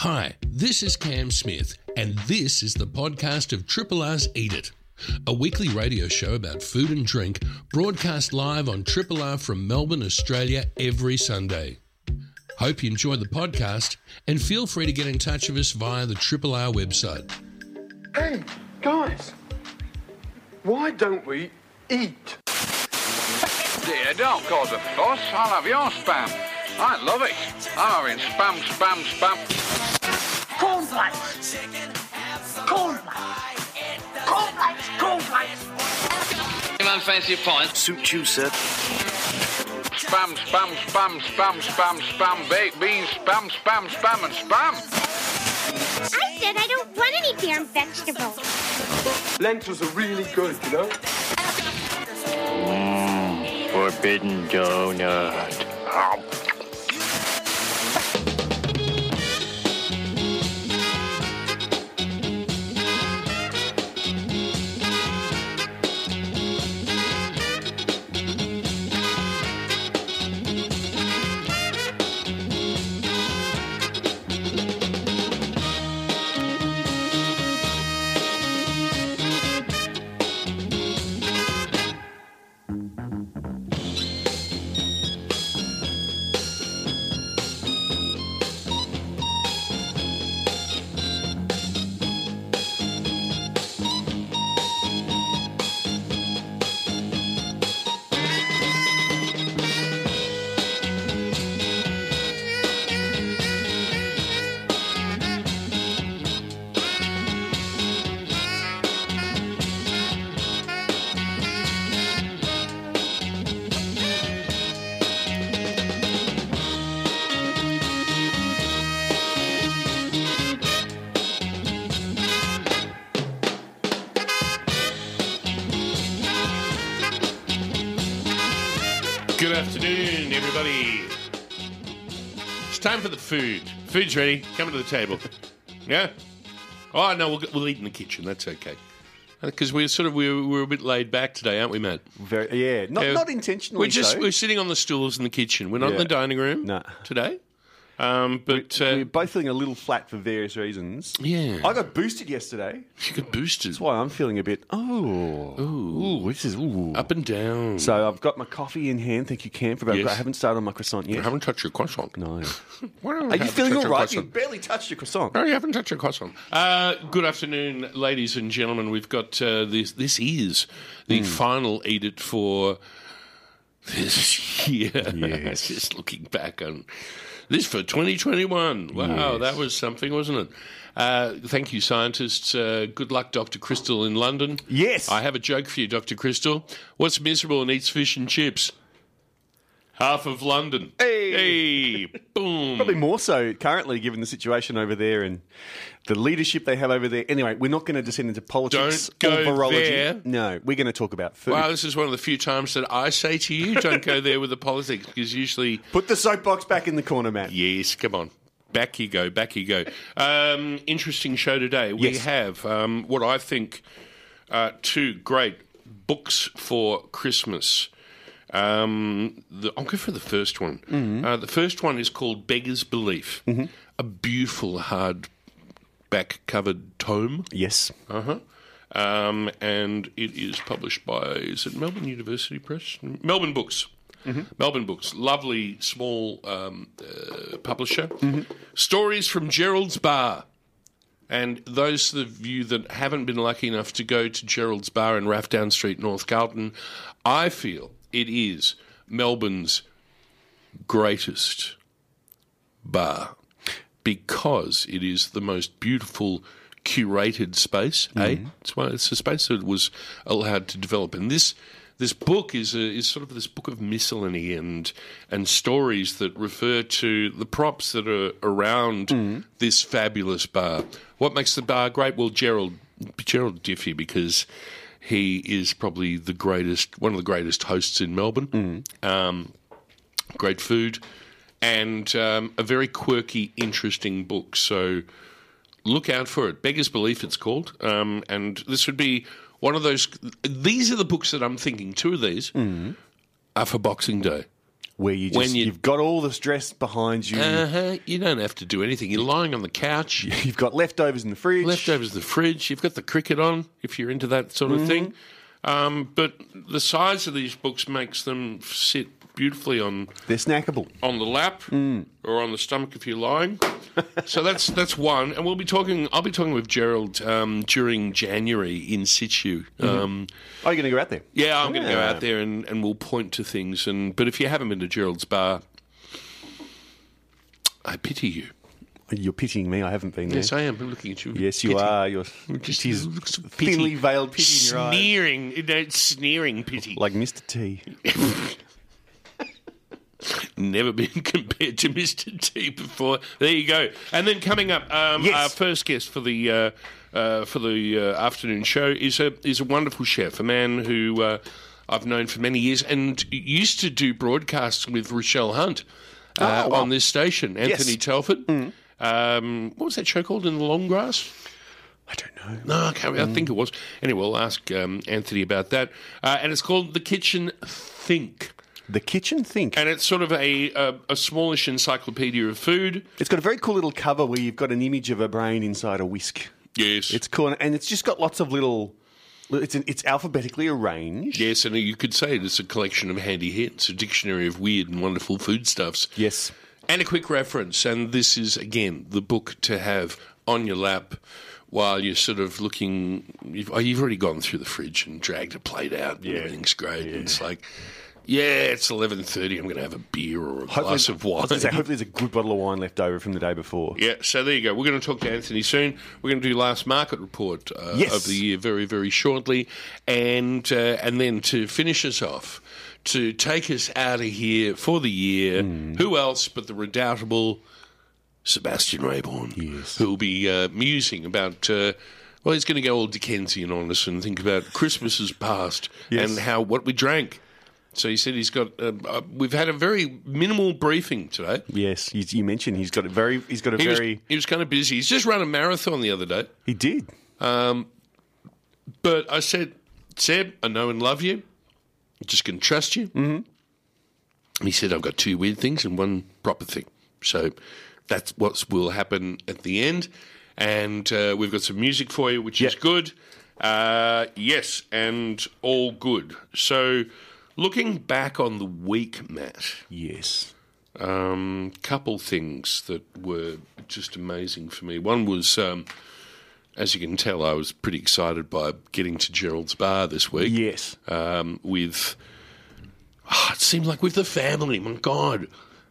Hi, this is Cam Smith, and this is the podcast of Triple R's Eat It, a weekly radio show about food and drink broadcast live on Triple R from Melbourne, Australia every Sunday. Hope you enjoy the podcast and feel free to get in touch with us via the Triple R website. Hey, guys, why don't we eat? Dear, don't cause a fuss. I'll have your spam. I love it. Ah, I'm having spam, spam, spam. Cornflakes. Cornflakes. Cornflakes. Cornflakes. Anyone fancy a pint? Suit you, sir. Spam, spam, spam, spam, spam, spam, baked beans, spam, spam, spam, and spam. I said I don't want any damn vegetables. Lentils are really good, you know? Mmm, Forbidden donut. Oh, time for the food. Food's ready. Coming to the table. Yeah. Oh no, we'll, we'll eat in the kitchen. That's okay. Uh, because we're sort of we're, we're a bit laid back today, aren't we, Matt? Very, yeah, not, not intentionally. We're just so. we're sitting on the stools in the kitchen. We're not in Yeah. the dining room No. today. Um, but uh, We're both feeling a little flat for various reasons. yeah, I got boosted yesterday. you got boosted That's why I'm feeling a bit. Oh, ooh, this is ooh. up and down. So I've got my coffee in hand. Thank you, Cam, for that. Yes. I haven't started on my croissant yet. haven't touched your croissant. No. Why don't Are you feeling all right? You barely touched your croissant. No, you haven't touched your croissant. Uh, good afternoon, ladies and gentlemen. We've got uh, this. This is the Hmm. final edit for this year. Yes. Just looking back on this for 2021. Wow, Yes. that was something, wasn't it? Uh, thank you, scientists. Uh, good luck, Dr. Crystal in London. Yes. I have a joke for you, Dr. Crystal. What's miserable and eats fish and chips? Half of London. Hey. Hey, boom. Probably more so currently, given the situation over there and the leadership they have over there. Anyway, we're not going to descend into politics Don't or go virology. there. No, we're going to talk about food. Wow, this is one of the few times that I say to you, don't go there with the politics, because usually, Put the soapbox back in the corner, Matt. yes, come on. Back you go, back you go. Um, interesting show today. We Yes. have um, what I think uh, two great books for Christmas. Um, the, I'll go for the first one. Uh, the first one is called Beggar's Belief, a beautiful hard back covered tome. Yes. Uh huh. Um, and it is published by is it Melbourne University Press? Melbourne Books. Melbourne Books, lovely small um, uh, publisher. Stories from Gerald's Bar. And those of you that haven't been lucky enough to go to Gerald's Bar in Rathdown Street, North Carlton, I feel it is Melbourne's greatest bar because it is the most beautiful curated space. Eh? It's one. It's a space that was allowed to develop, and this this book is a, is sort of this book of miscellany and and stories that refer to the props that are around this fabulous bar. What makes the bar great? Well, Gerald Gerald Diffey because. He is probably the greatest, one of the greatest hosts in Melbourne. Um, great food, and um, a very quirky, interesting book. So look out for it. Beggar's Belief, it's called. Um, and this would be one of those. These are the books that I'm thinking. Two of these are for Boxing Day. where you just you- you've got all the stress behind you. Uh-huh. You don't have to do anything. You're lying on the couch. You've got leftovers in the fridge. Leftovers in the fridge. You've got the cricket on if you're into that sort of thing. Um, but the size of these books makes them sit beautifully on They're snackable. on the lap or on the stomach if you're lying. so that's that's one, and we'll be talking. I'll be talking with Gerald um, during January in situ. Um, Oh, you're going to go out there? yeah, I'm going to go out there and, and we'll point to things. And but if you haven't been to Gerald's bar, I pity you. You're pitying me. I haven't been there. Yes, I am. I'm looking at you. Yes, you Pity. are. You're Just it is looks pity. thinly veiled pity in Sneering, know, sneering pity. like Mr. T. Never been compared to Mr. T before. There you go. And then coming up, um, Yes. our first guest for the uh, uh, for the uh, afternoon show is a is a wonderful chef, a man who uh, I've known for many years and used to do broadcasts with Rochelle Hunt uh, Oh, wow. on this station. Anthony Yes. Mm. Um, what was that show called? In the Long Grass. I don't know. No, I, can't, I think it was. Anyway, we'll ask um, Anthony about that. Uh, and it's called The Kitchen Think. The kitchen think. And it's sort of a, a, a smallish encyclopedia of food. It's got a very cool little cover where you've got an image of a brain inside a whisk. Yes. It's cool, and it's just got lots of little. It's an, it's alphabetically arranged. yes, and you could say it's a collection of handy hits, a dictionary of weird and wonderful foodstuffs. Yes. And a quick reference. And this is, again, the book to have on your lap while you're sort of looking. You've, oh, you've already gone through the fridge and dragged a plate out, and everything's great. And it's like, yeah, it's 11.30. I'm going to have a beer or a glass of wine. say, hopefully, there's a good bottle of wine left over from the day before. Yeah, so there you go. We're going to talk to Anthony soon. We're going to do last market report uh, Yes. of the year very, very shortly, and uh, and then to finish us off, to take us out of here for the year. Hmm. Who else but the redoubtable Sebastian Raeburn? Yes. who will be uh, musing about. Uh, well, he's going to go all Dickensian on us and think about Christmases past Yes. and how what we drank. So he said he's got. Uh, uh, we've had a very minimal briefing today. Yes, you, you mentioned he's got a very. He's got a He was, very. he was kind of busy. He's just run a marathon the other day. he did. But I said, Seb, I know and love you. Just to trust you. Mm-hmm. He said, I've got two weird things and one proper thing. So that's what will happen at the end. And uh, we've got some music for you, which is good. Uh, yes, and all good. So looking back on the week, Matt, Yes. um, couple things that were just amazing for me. One was, um, as you can tell, I was pretty excited by getting to Gerald's Bar this week. Yes. Um, with, ah, it seemed like with the family. My God,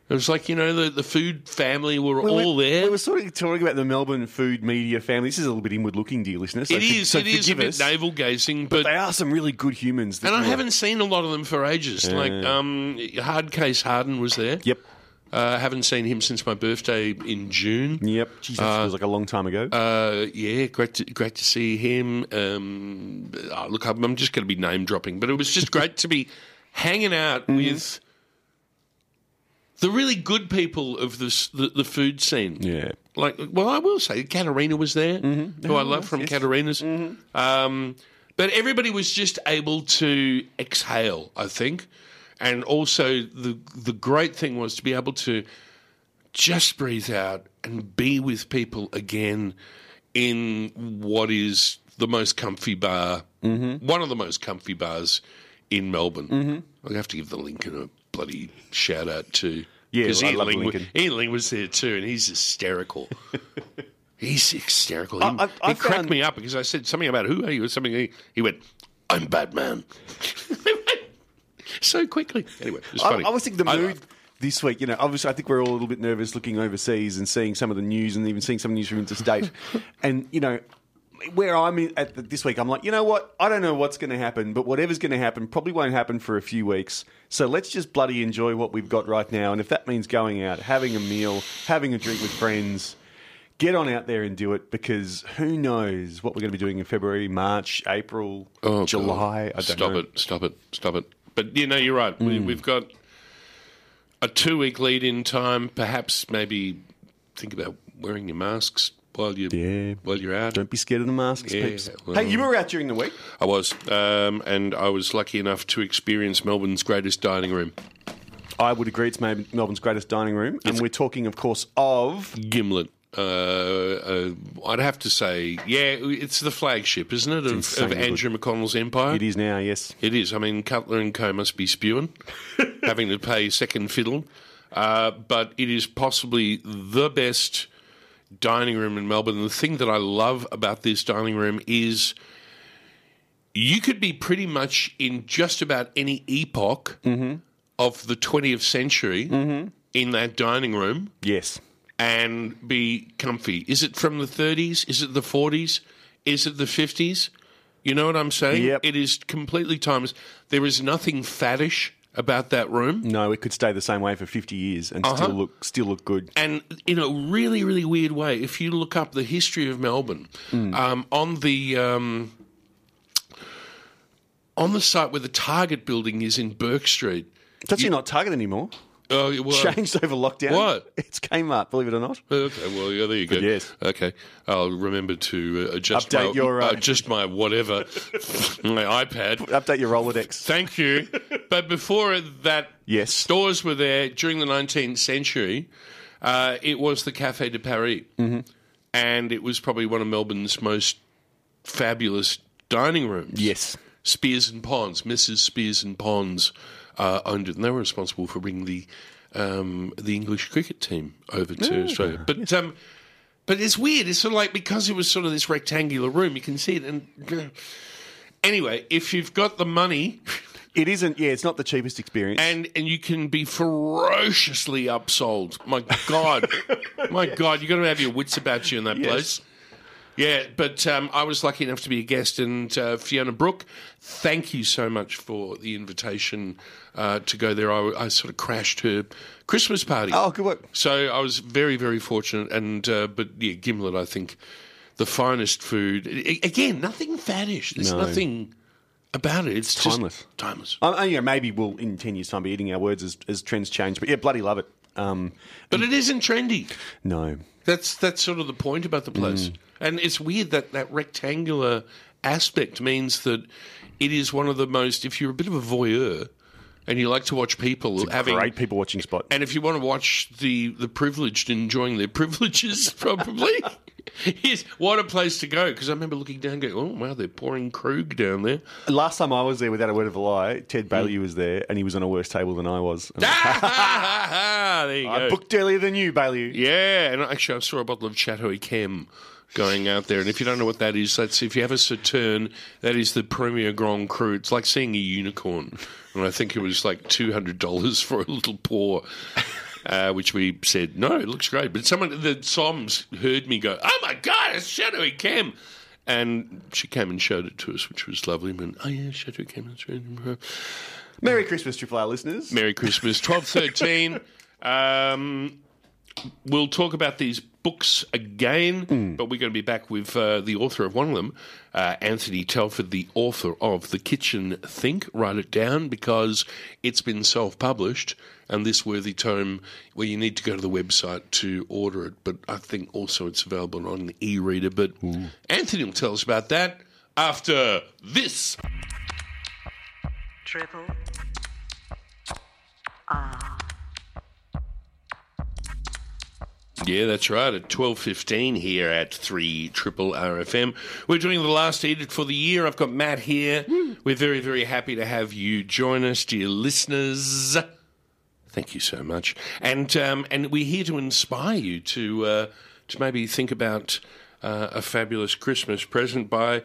it was like you know the the food family were all there. We were sort of talking about the Melbourne food media family. This is a little bit inward looking, dear listeners. So it for- is. so it is a bit navel gazing, but. They are some really good humans. and I haven't seen a lot of them for ages. Like um, Hard Case Harden was there. Yep. Uh, I haven't seen him since my birthday in June. Yep. Jeez, that feels like a long time ago. Uh, yeah, great to, great to see him. Um, oh, look, I'm, I'm just going to be name dropping, but it was just great to be hanging out Mm-hmm. with the really good people of this, the, the food scene. yeah. Like, well, I will say, Katarina was there, who I love from yes. Katarina's. Um, but everybody was just able to exhale, I think. And also, the the great thing was to be able to just breathe out and be with people again in what is the most comfy bar, mm-hmm. one of the most comfy bars in Melbourne. Mm-hmm. I have to give the Lincoln a bloody shout out too. Yeah, because I Ian, love Ling, Lincoln. Ian Ling was there too, and he's hysterical. he's hysterical. He, I- I- he cracked me up because I said something about who are you or something. He, he went, "I'm Batman." so quickly. Anyway, it was I. I was thinking the I mood this week. You know, obviously, I think we're all a little bit nervous looking overseas and seeing some of the news and even seeing some news from interstate. and you know, where I'm at the, this week, I'm like, you know what? I don't know what's going to happen, but whatever's going to happen probably won't happen for a few weeks. So let's just bloody enjoy what we've got right now. And if that means going out, having a meal, having a drink with friends. Get on out there and do it because who knows what we're going to be doing in February, March, April, Oh, July. God. I don't stop know. it! Stop it! Stop it! But you know, you're right. Mm. We, we've got a two-week lead-in time. Perhaps maybe think about wearing your masks while you Yeah. while you're out. Don't be scared of the masks, Yeah, peeps. well- hey, you were out during the week. I was, um, and I was lucky enough to experience Melbourne's greatest dining room. I would agree. It's maybe Melbourne's greatest dining room, and we're talking, of course, of Gimlet. Uh, uh, I'd have to say, yeah, it's the flagship, isn't it, of, of insanely good. Andrew McConnell's empire? it is now. Yes, It is. I mean, Cutler and Co must be spewing, having to pay second fiddle. Uh, but it is possibly the best dining room in Melbourne. And the thing that I love about this dining room is you could be pretty much in just about any epoch of the 20th century in that dining room yes. And be comfy. Is it from the 30s? Is it the 40s? Is it the 50s? You know what I'm saying? Yep. It is completely timeless. There is nothing faddish about that room. No, it could stay the same way for fifty years and Uh-huh. still look still look good. And in a really, really weird way, if you look up the history of Melbourne, Hmm. um, on the um, on the site where the Target building is in Burke Street, It's actually not Target anymore. Oh, it was Changed over lockdown. What? It's Kmart. Believe it or not. Okay, well, yeah, there you go. yes. Okay, I'll remember to uh, adjust Update my, your, uh, adjust my whatever my iPad. Update your Rolodex. Thank you. But before that, Yes. stores were there during the 19th century. Uh, it was the Café de Paris, Mm-hmm. and it was probably one of Melbourne's most fabulous dining rooms. Yes. Spiers and Ponds, Mrs. Spiers and Ponds uh, owned it, and they were responsible for bringing the um, the English cricket team over to Australia. But um, but it's weird. It's sort of like because it was sort of this rectangular room, you can see it. And anyway, if you've got the money It isn't. Yeah, it's not the cheapest experience. and and you can be ferociously upsold, my God, my God, you've got to have your wits about you in that Yes. place. Yeah, but um, I was lucky enough to be a guest, and uh, Fiona Brooke, thank you so much for the invitation uh, to go there. I, I sort of crashed her Christmas party. oh, good work. So I was very, very fortunate, and uh, but yeah, Gimlet, I think the finest food. I- again, nothing faddish. There's No. nothing about it. It's, timeless. Just timeless. Um, you know, maybe we'll in ten years' time be eating our words as, as trends change. But yeah, bloody love it. Um, But it isn't trendy. no, That's that's sort of the point about the place. And it's weird that that rectangular aspect means that it is one of the most. If you're a bit of a voyeur and you like to watch people having great people watching spot. And if you want to watch the the privileged enjoying their privileges, probably is what a place to go. Because I remember looking down, and going, "Oh wow, they're pouring Krug down there." Last time I was there, without a word of a lie, Ted Bailey Mm. was there, and he was on a worse table than I was. There you I go. booked earlier than you, Bailey. Yeah, and actually, I saw a bottle of Chateau d'Yquem going out there. And if you don't know what that is, that's if you have a Sauternes, that is the Premier Grand Cru. It's like seeing a unicorn. And I think it was like two hundred dollars for a little pour. Uh, which we said no, it looks great. But someone, the Soms, heard me go, "Oh my god, it's Chateau d'Yquem," and she came and showed it to us, which was lovely. And oh yeah. That's right. Merry Christmas, Triple R listeners. Merry Christmas. 1213. Um, we'll talk about these books again, but we're going to be back with uh, the author of one of them, uh, Anthony Telford, the author of The Kitchen Think. Write it down because it's been self published, and this worthy tome well, you need to go to the website to order it. But I think also it's available on the e reader. But Anthony will tell us about that after this. Triple Yeah, that's right. At twelve fifteen here at three triple RFM, we're doing the last edit for the year. I've got Matt here. We're very very happy to have you join us, dear listeners. Thank you so much, and um, and we're here to inspire you to uh, to maybe think about uh, a fabulous Christmas present by.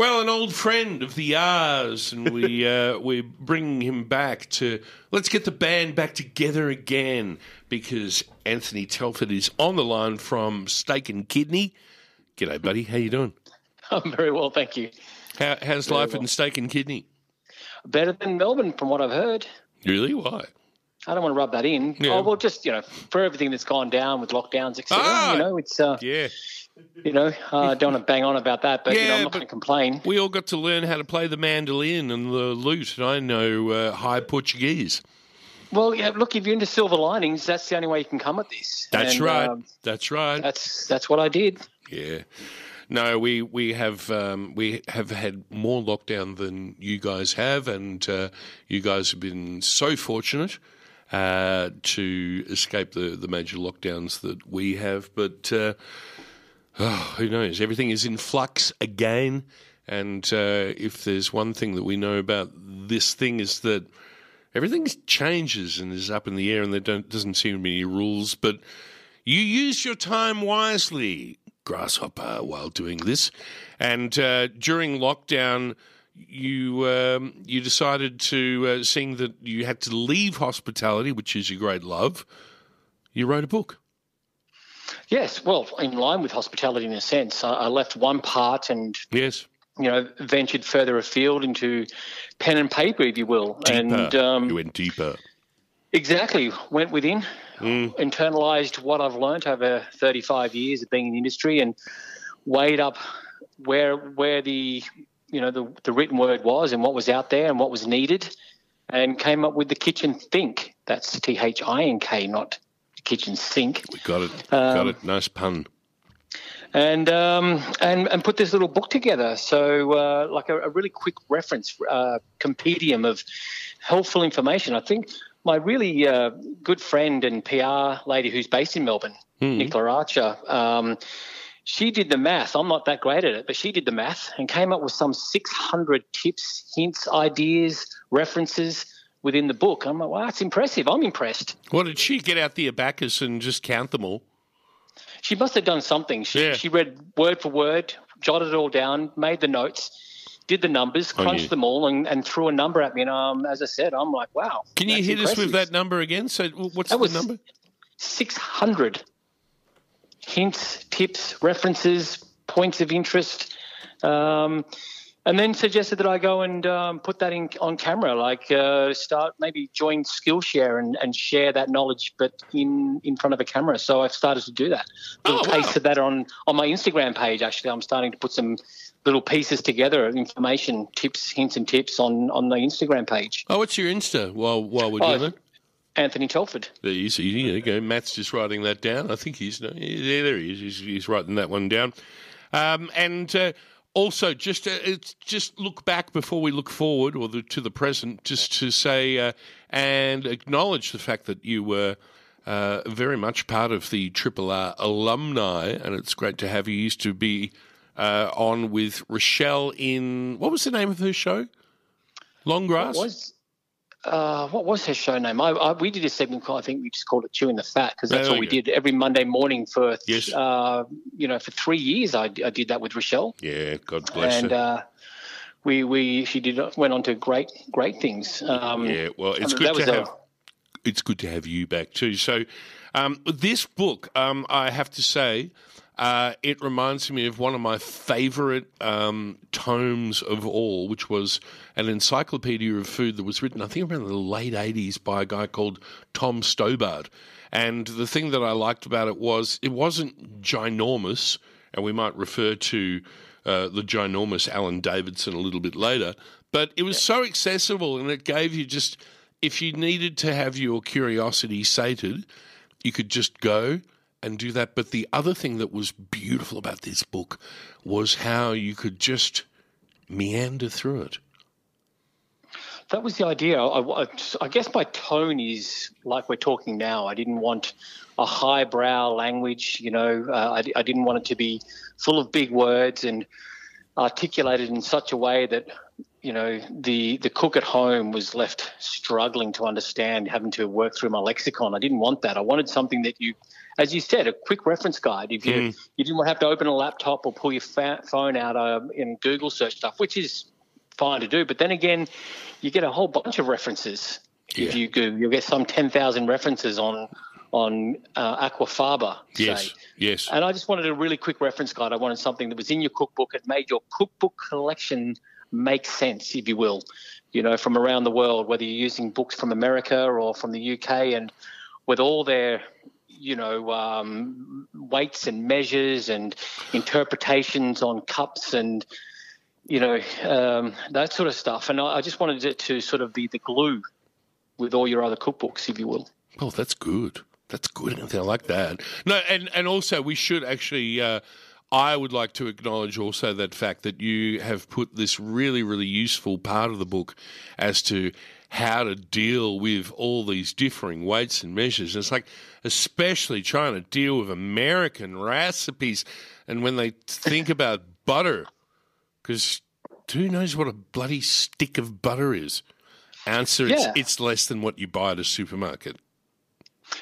Well, an old friend of the R's, and we uh, we're bringing him back to let's get the band back together again because Anthony Telford is on the line from Steak and Kidney. G'day, buddy. How you doing? I'm very well, thank you. How, how's life in Steak and Kidney? Better than Melbourne, from what I've heard. Really? Why? I don't want to rub that in. Yeah. Oh well, just you know, for everything that's gone down with lockdowns, etc. Ah! you know, it's uh, Yeah, you know, uh, don't want to bang on about that, but you know, I'm not going to complain. we all got to learn how to play the mandolin and the lute, and I know uh, High Portuguese. Well, yeah, look, if you're into silver linings, that's the only way you can come at this. That's And, right. um, That's right. that's that's what I did. Yeah. No, we we have um, we have had more lockdown than you guys have, and uh, you guys have been so fortunate. uh, to escape the, the major lockdowns that we have. But uh, oh, who knows? Everything is in flux again. And uh, if there's one thing that we know about this thing is that everything changes and is up in the air, and there doesn't seem to be any rules. But you use your time wisely, Grasshopper, while doing this. And uh, during lockdown, you um, you decided to, uh, seeing that you had to leave hospitality, which is your great love, you wrote a book. Yes, well, in line with hospitality in a sense. I, I left one part and Yes. you know ventured further afield into pen and paper, if you will, Deeper. and um, you went deeper. Exactly. Went within, internalized what I've learned over 35 years of being in the industry, and weighed up where where the you know the, the written word was and what was out there and what was needed, and came up with the kitchen think. That's T H I N K, not kitchen sink. We got it. got it. Nice pun. and um, and and put this little book together. So uh, like a, a really quick reference uh, compendium of helpful information. I think my really uh, good friend and PR lady who's based in Melbourne, Nicola Archer. Um, she did the math. I'm not that great at it, but she did the math and came up with some 600 tips, hints, ideas, references within the book. I'm like, wow, that's impressive. I'm impressed. Well, did she get out the abacus and just count them all? She must have done something. She, Yeah. she read word for word, jotted it all down, made the notes, did the numbers, crunched you. them all, and, and threw a number at me. And um, as I said, I'm like, wow. Can you hit us with that number again? So, what's That the number? 600 hints, tips, references, points of interest. Um, and then suggested that I go and um, put that in on camera, like uh, start maybe join Skillshare and, and share that knowledge, but in, in front of a camera. So I've started to do that. Little Oh, wow. of that on, on my Instagram page. Actually, I'm starting to put some little pieces together, of information, tips, hints, and tips on on the Instagram page. Oh, what's your Insta while while we're Oh, doing it? Anthony Telford. There you see, there you go. Matt's just writing that down. I think he's there he is. He's, he's writing that one down. Um, and uh, also, just uh, just look back before we look forward, or the, to the present, just to say uh, and acknowledge the fact that you were. Uh, very much part of the Triple R alumni, and it's great to have you. You used to be uh, on with Rochelle in what was the name of her show? Long Grass. What was uh, what was her show name? I, I, we did a segment called I think we just called it "Chewing the Fat" because that's There what we go. did every Monday morning for Yes. uh, you know for three years. I, I did that with Rochelle, Yeah, God bless and her. uh, we we she did went on to great great things. Um, Yeah, well, it's good to was a- have. It's good to have you back too. So, um, this book, um, I have to say, uh, it reminds me of one of my favourite um, tomes of all, which was an encyclopedia of food that was written, I think, around the late '80s by a guy called Tom Stobart. And the thing that I liked about it was it wasn't ginormous, and we might refer to uh, the ginormous Alan Davidson a little bit later. But it was so accessible, and it gave you just if you needed to have your curiosity sated, you could just go and do that. But the other thing that was beautiful about this book was how you could just meander through it. That was the idea. I, I- guess my tone is like we're talking now. I didn't want a highbrow language. You know, uh, I, I didn't want it to be full of big words and articulated in such a way that you know the the cook at home was left struggling to understand, having to work through my lexicon. I didn't want that. I wanted something that you, as you said, a quick reference guide. If you you didn't want to have to open a laptop or pull your fa- phone out uh, and Google search stuff, which is fine to do. But then again, you get a whole bunch of references. If you Google, you'll get some ten thousand references on on uh, aquafaba. Yes, say. yes. And I just wanted a really quick reference guide. I wanted something that was in your cookbook. It made your cookbook collection make sense, if you will, you know, from around the world, whether you're using books from America or from the UK, and with all their, you know, um, weights and measures and interpretations on cups and, you know, um, that sort of stuff. And I, I just wanted it to sort of be the glue with all your other cookbooks, if you will. Oh, that's good. That's good. I like that. No, and and also we should actually. Uh, I would like to acknowledge also that fact that you have put this really, really useful part of the book as to how to deal with all these differing weights and measures. And it's like, especially trying to deal with American recipes. And when they think about butter, because who knows what a bloody stick of butter is? Answer: Yeah. it's, it's less than what you buy at a supermarket.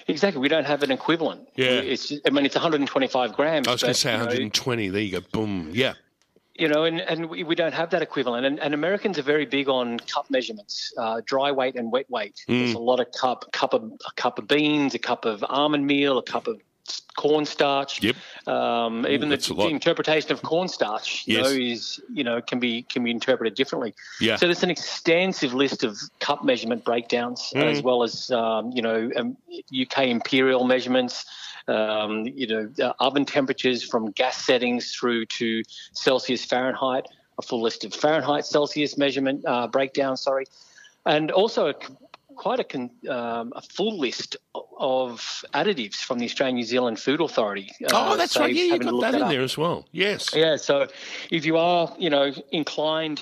Exactly. We don't have an equivalent. Yeah. It's. I mean, it's 125 grams. I was going to say you know, 120. There you go. Boom. Yeah. You know, and, and we, we don't have that equivalent. And, and Americans are very big on cup measurements, uh, dry weight and wet weight. Mm. There's a lot of cup, cup of a cup of beans, a cup of almond meal, a cup of cornstarch. Yep. Um, even the, that's a lot. the interpretation of cornstarch, you Yes. know, is you know can be can be interpreted differently. Yeah. So there's an extensive list of cup measurement breakdowns, Mm. as well as um, you know um, UK imperial measurements. Um, you know, uh, oven temperatures from gas settings through to Celsius, Fahrenheit. A full list of Fahrenheit, Celsius measurement uh, breakdown. Sorry, and also a, quite a, con, um, a full list of additives from the Australian New Zealand Food Authority. Oh, Uh, that's so right. Yeah, you got look that in up. there as well. Yes. Yeah, so if you are, you know, inclined,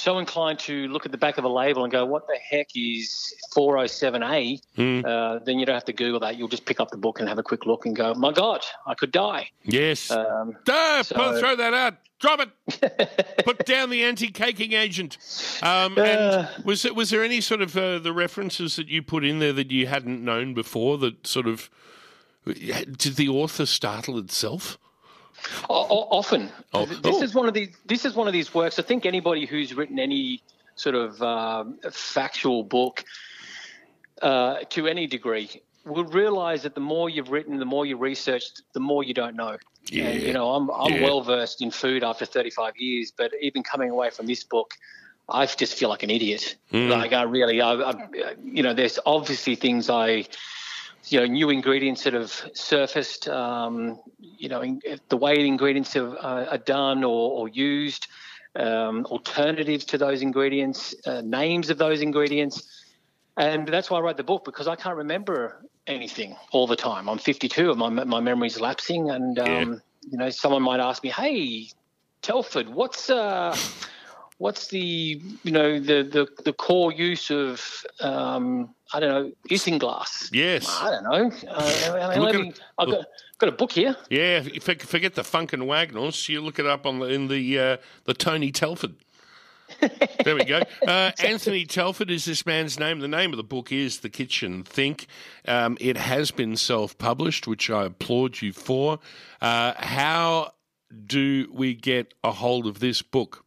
so inclined to look at the back of a label and go, what the heck is 407A, Hmm. uh, then you don't have to Google that. You'll just pick up the book and have a quick look and go, my God, I could die. Yes. Um, Ah, so- put- throw that out. Drop it. Put down the anti-caking agent. Um, Uh. and was it, was there any sort of uh, the references that you put in there that you hadn't known before? That sort of did the author startle itself? Often. Oh, this is one of these. This is one of these works. I think anybody who's written any sort of um, factual book uh, to any degree will realise that the more you've written, the more you researched, the more you don't know. Yeah. And, you know, I'm I'm Yeah. well versed in food after 35 years, but even coming away from this book. I just feel like an idiot. Hmm. Like I really, I, I, you know, there's obviously things I, you know, new ingredients that have surfaced, um, you know, in, the way the ingredients have, uh, are done or, or used, um, alternatives to those ingredients, uh, names of those ingredients. And that's why I wrote the book because I can't remember anything all the time. I'm 52 and my, my memory's lapsing. And, um, you know, someone might ask me, hey, Telford, what's, uh, what's the, you know, the, the, the core use of, um, I don't know, isinglass? Yes. I don't know. Uh, I mean, me, at, I've got, got a book here. Yeah, forget the Funk and Wagnalls, you look it up on the, in the uh, the Tony Telford. there we go. Uh, Anthony Telford is this man's name. The name of the book is The Kitchen Think. Um, it has been self published, which I applaud you for. Uh, how do we get a hold of this book?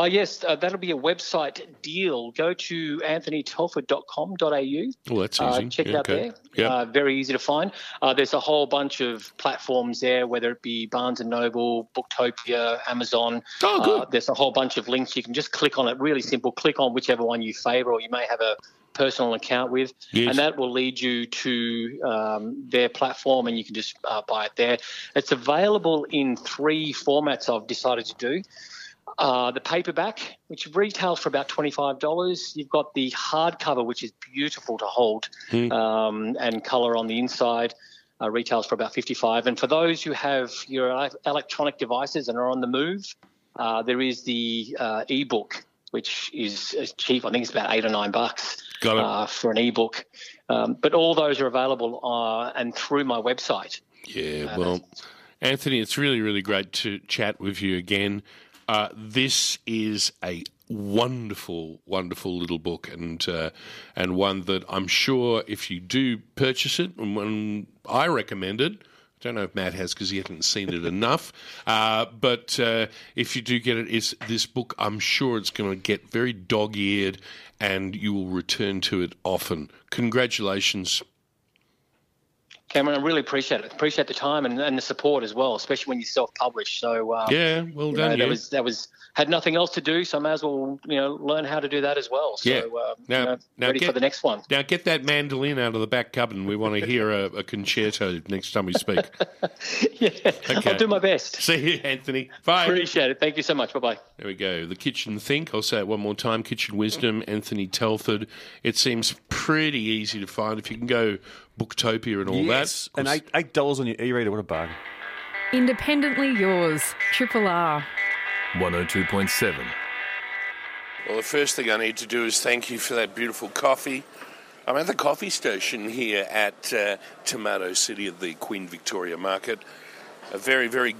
Oh, yes, uh, that'll be a website deal. Go to anthonytelford.com.au. Well, that's Uh, easy. check it out okay. there. Yep. Uh, very easy to find. Uh, there's a whole bunch of platforms there, whether it be Barnes and Noble, Booktopia, Amazon. Oh, good. Uh, there's a whole bunch of links. You can just click on it. Really simple. Click on whichever one you favour, or you may have a personal account with, Yes. and that will lead you to um, their platform, and you can just uh, buy it there. It's available in three formats. I've decided to do. Uh, the paperback, which retails for about $25. You've got the hardcover, which is beautiful to hold um, and colour on the inside. Uh, retails for about 55 And for those who have your electronic devices and are on the move, uh, there is the uh, ebook, which is cheap. I think it's about eight or nine bucks uh, for an ebook. Um, but all those are available uh, and through my website. Yeah, well, Anthony, it's really, really great to chat with you again. Uh, this is a wonderful, wonderful little book, and uh, and one that I'm sure if you do purchase it, and when I recommend it. I don't know if Matt has because he hasn't seen it enough. Uh, but uh, if you do get it, it's this book. I'm sure it's going to get very dog-eared, and you will return to it often. Congratulations. Cameron, I really appreciate it. Appreciate the time and, and the support as well, especially when you self-publish. So um, Yeah, well you know, done. that was that was had nothing else to do, so I may as well you know learn how to do that as well. So Yeah. uh, Now- you know, now ready get- for the next one. Now get that mandolin out of the back cupboard. and We want to hear a, a concerto next time we speak. yeah, Okay. I'll do my best. See you, Anthony. Bye. Appreciate it. Thank you so much. Bye bye. There we go. The Kitchen Think. I'll say it one more time. Kitchen Wisdom. Anthony Telford. It seems pretty easy to find if you can go Booktopia and all yes. that. And eight, eight dollars on your e-reader. What a bargain. Independently yours, Triple R. 102.7. Well, the first thing I need to do is thank you for that beautiful coffee. I'm at the coffee station here at uh, Tomato City at the Queen Victoria Market. A very, very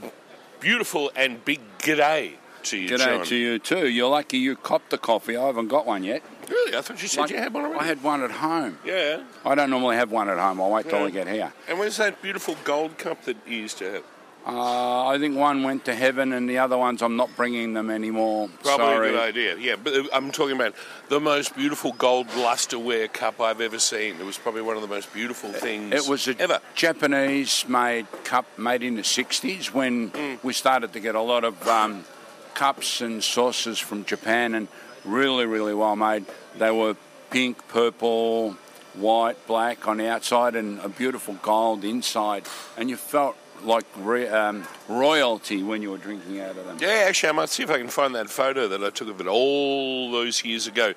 beautiful and big g'day to you, G'day John. to you too. You're lucky you copped the coffee. I haven't got one yet. Really? I thought you said Like, you had one already. I had one at home. Yeah. I don't normally have one at home. I'll wait till Yeah. I get here. And where's that beautiful gold cup that you used to have? Uh, I think one went to heaven, and the other ones I'm not bringing them anymore. Probably Sorry. a good idea. Yeah, but uh, I'm talking about the most beautiful gold lusterware cup I've ever seen. It was probably one of the most beautiful things It was a ever. Japanese-made cup made in the '60s when Mm. we started to get a lot of um, cups and saucers from Japan, and really, really well made. They were pink, purple, white, black on the outside, and a beautiful gold inside, and you felt like re- um, royalty when you were drinking out of them. Yeah, actually, I might see if I can find that photo that I took of it all those years ago.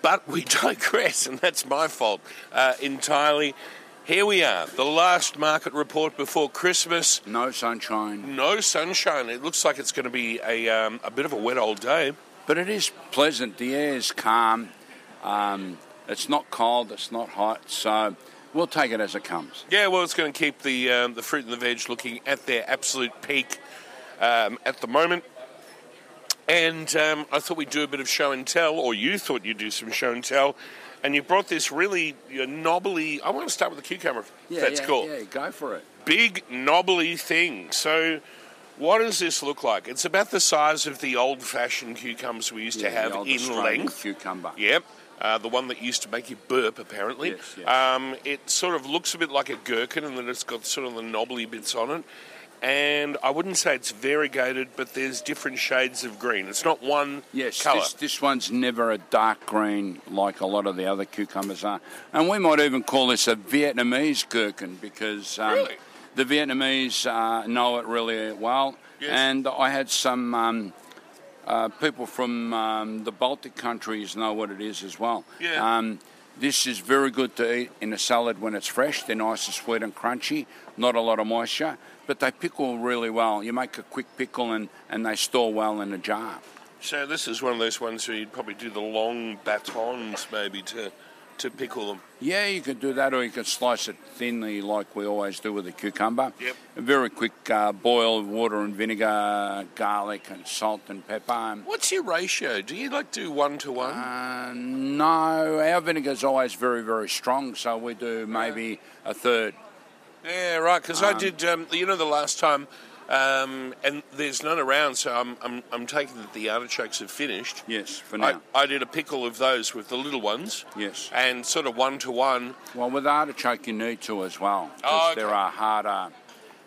But we digress, and that's my fault uh, entirely. Here we are, the last market report before Christmas. No sunshine. No sunshine. It looks like it's going to be a, um, a bit of a wet old day. But it is pleasant. The air is calm. Um, it's not cold. It's not hot. So we'll take it as it comes. Yeah, well, it's going to keep the um, the fruit and the veg looking at their absolute peak um, at the moment. And um, I thought we'd do a bit of show and tell, or you thought you'd do some show and tell, and you brought this really uh, knobbly. I want to start with the cucumber. if that's yeah, cool. Yeah, go for it. Big knobbly thing. So. What does this look like? It's about the size of the old-fashioned cucumbers we used Yeah, to have in Australian length. cucumber. Yep. Uh, the one that used to make you burp, apparently. Yes, yes. Um, it sort of looks a bit like a gherkin, and then it's got sort of the knobbly bits on it. And I wouldn't say it's variegated, but there's different shades of green. It's not one Yes, colour. this, this one's never a dark green like a lot of the other cucumbers are. And we might even call this a Vietnamese gherkin because um, Really? the Vietnamese uh, know it really well. Yes. And I had some um, uh, people from um, the Baltic countries know what it is as well. Yeah. Um, this is very good to eat in a salad when it's fresh. They're nice and sweet and crunchy, not a lot of moisture, but they pickle really well. You make a quick pickle and, and they store well in a jar. So this is one of those ones where you'd probably do the long batons, maybe, to, to pickle them. Yeah, you could do that, or you could slice it thinly, like we always do with a cucumber. Yep. A very quick uh, boil of water and vinegar, garlic and salt and pepper. What's your ratio? Do you like do one to one? uh, no, our vinegar's always very, very strong, so we do maybe a third. Yeah, right. Because I did, um, you know, the last time, um, and there's none around, so I'm, I'm, I'm taking that the artichokes have finished. Yes, for I, now. I did a pickle of those with the little ones. Yes. And sort of one to one. Well, with artichoke, you need to as well, because Oh, okay. they're harder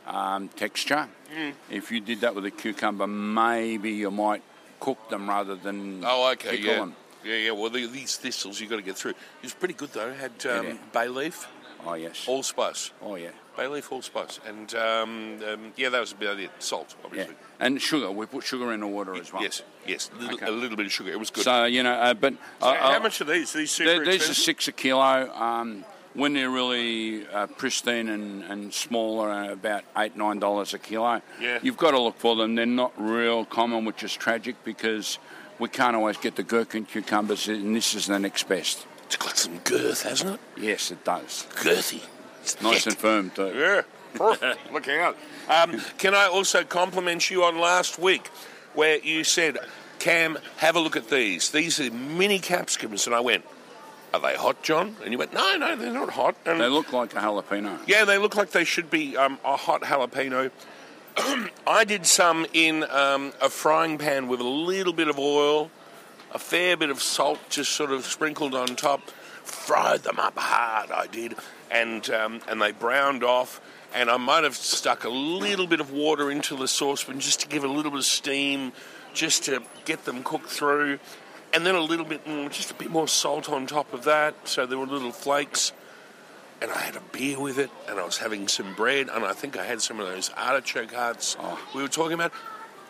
um, texture. Mm. If you did that with a cucumber, maybe you might cook them rather than Oh, okay, pickle yeah. them. Yeah, yeah. Well, the, these thistles you've got to get through. It was pretty good though. Had um, Yeah. bay leaf, Oh, yes. allspice, Oh, yeah. bay leaf, allspice, and um, um, yeah, that was about it. Salt, Yeah, obviously. and sugar. We put sugar in the water as well. Yes, yes. Little, Okay. A little bit of sugar. It was good. So you know, uh, but So uh, how uh, much are these? These super they- these are six a kilo. Um, when they're really uh, pristine and, and smaller, uh, about eight nine dollars a kilo. Yeah. You've got to look for them. They're not real common, which is tragic because we can't always get the gherkin cucumbers, and this is the next best. It's got some girth, hasn't it? Yes, it does. Girthy. It's Nice thick. and firm too. Yeah, perfect. Looking out. Um, can I also compliment you on last week where you said, Cam, have a look at these. These are mini capsicums. And I went, Are they hot, John? And you went, No, no, they're not hot. And They look like a jalapeno. yeah, they look like they should be um, a hot jalapeno. I did some in um, a frying pan with a little bit of oil, a fair bit of salt just sort of sprinkled on top. Fried them up hard, I did, and um, and they browned off. And I might have stuck a little bit of water into the saucepan just to give a little bit of steam, just to get them cooked through. And then a little bit, mm, just a bit more salt on top of that, so there were little flakes and I had a beer with it, and I was having some bread, and I think I had some of those artichoke hearts we were talking about.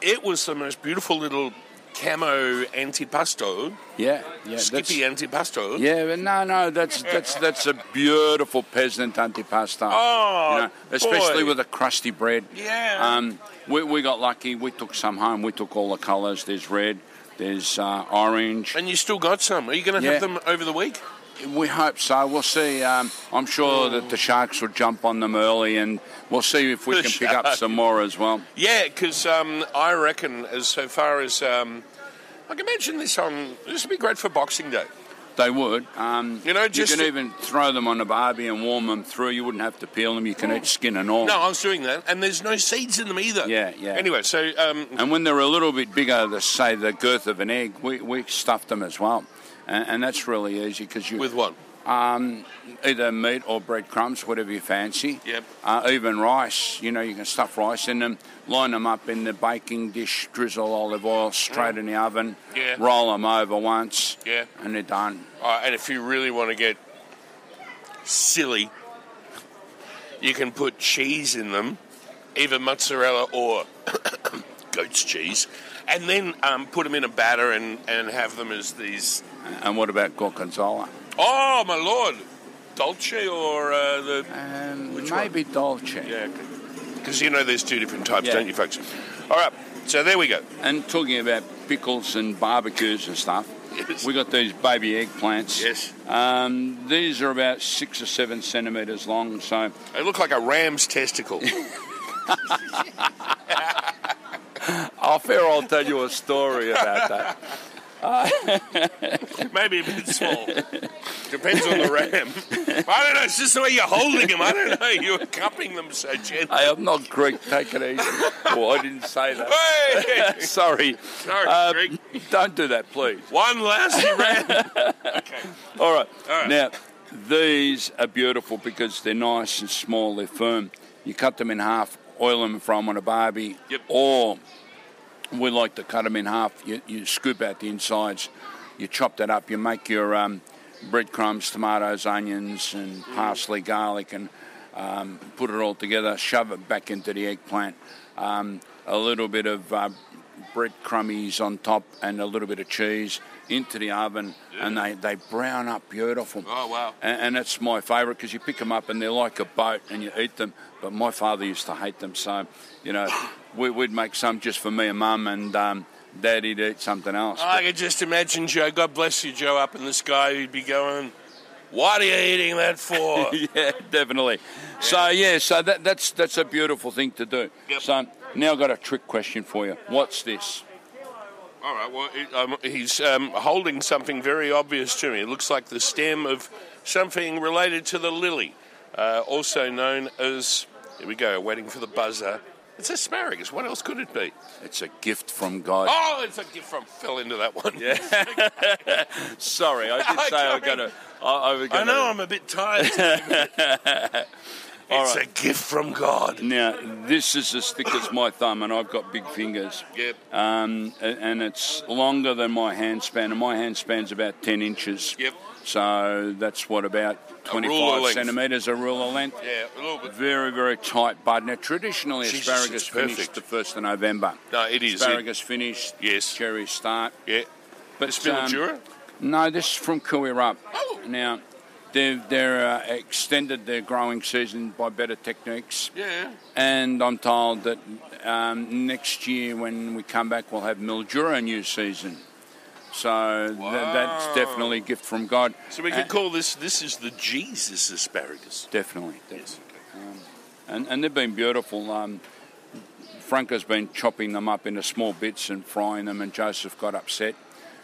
It was the most beautiful little camo antipasto, Yeah, yeah. skippy antipasto. Yeah, but no, no, that's that's that's a beautiful peasant antipasta. Oh, you know, especially boy. with the crusty bread. Yeah. Um, we, we got lucky. We took some home. We took all the colours. There's red, There's uh, orange. And you still got some. Are you going to Yeah. have them over the week? We hope so. We'll see. Um, I'm sure that the Sharks will jump on them early, and we'll see if we The can pick up some more as well. Yeah, because um, I reckon, as so far as um, I can imagine this on, this would be great for Boxing Day. They would. Um, You know, just you can even throw them on a barbie and warm them through. You wouldn't have to peel them. You can eat skin and all. No, I was doing that, and there's no seeds in them either. Yeah, yeah. Anyway, so um, And when they're a little bit bigger, the say the girth of an egg, we, we stuff them as well, and, and that's really easy because you with what? um, either meat or breadcrumbs, whatever you fancy. Yep. Uh, even rice, you know, you can stuff rice in them, line them up in the baking dish, drizzle olive oil straight in the oven, Yeah. roll them over once, Yeah. and they're done. Uh, and if you really want to get silly, you can put cheese in them, either mozzarella or goat's cheese, and then um, put them in a batter and, and have them as these. And what about gorgonzola? Oh my lord, dolce or uh, the Um, Which one? maybe dolce. yeah, because you know there's two different types, Yeah. don't you, folks? All right, so there we go. And talking about pickles and barbecues and stuff, Yes. we got these baby eggplants. Yes. Um, these are about six or seven centimetres long, so They look like a ram's testicle. I'll I'll tell you a story about that. Maybe a bit small. Depends on the ram. I don't know. It's just the way you're holding them. I don't know. You're cupping them so gently. Hey, I'm not Greek, take it easy. Oh, I didn't say that. Hey! Sorry. Sorry, Uh, Greek. Don't do that, please. One last ram. okay. All right. All right. Now, these are beautiful because they're nice and small, they're firm. You cut them in half, oil them from on a barbie, Yep. or we like to cut them in half. You, you scoop out the insides, you chop that up, you make your um, breadcrumbs, tomatoes, onions, and parsley, garlic, and um, put it all together, shove it back into the eggplant. Um, a little bit of uh, breadcrummies on top and a little bit of cheese into the oven, and they, they brown up beautiful. Oh, wow. And, and that's my favourite because you pick them up and they're like a boat and you eat them. But my father used to hate them, so you know we, we'd make some just for me and mum, and um, daddy'd eat something else. I could just imagine Joe. God bless you, Joe, up in the sky. He'd be going, "What are you eating that for?" yeah, definitely. So yeah, so that, that's that's a beautiful thing to do. Yep. So now I've got a trick question for you. What's this? All right. Well, it, um, he's um, holding something very obvious to me. It looks like the stem of something related to the lily, uh, also known as. Here we go. Waiting for the buzzer. It's asparagus. What else could it be? It's a gift from God. Oh, it's a gift from. Fell into that one. Yeah. Sorry, I did say I was going to. I, I was gonna, know. I'm a bit tired. it's a gift from God. Now, this is as thick as my thumb, and I've got big fingers. Yep. Um, and it's longer than my hand span, and my hand span's about 10 inches. Yep. So that's what, about 25 centimetres, a rule of length. Yeah, a little bit. Very, very tight bud. Now, traditionally, Jesus, asparagus finished the 1st of November. No, it is. Asparagus finished, Yes. cherries start. Yeah. But it's It's Mildura? no, this is from Koo Wee Rup. Oh. Now, they've they're, uh, extended their growing season by better techniques. Yeah. And I'm told that um, next year, when we come back, we'll have Mildura new season. So th- that's definitely a gift from God. So we Uh, could call this. This is the Jesus asparagus. Definitely. definitely. Um, and, and they've been beautiful. Um, Franco's been chopping them up into small bits and frying them, and Joseph got upset.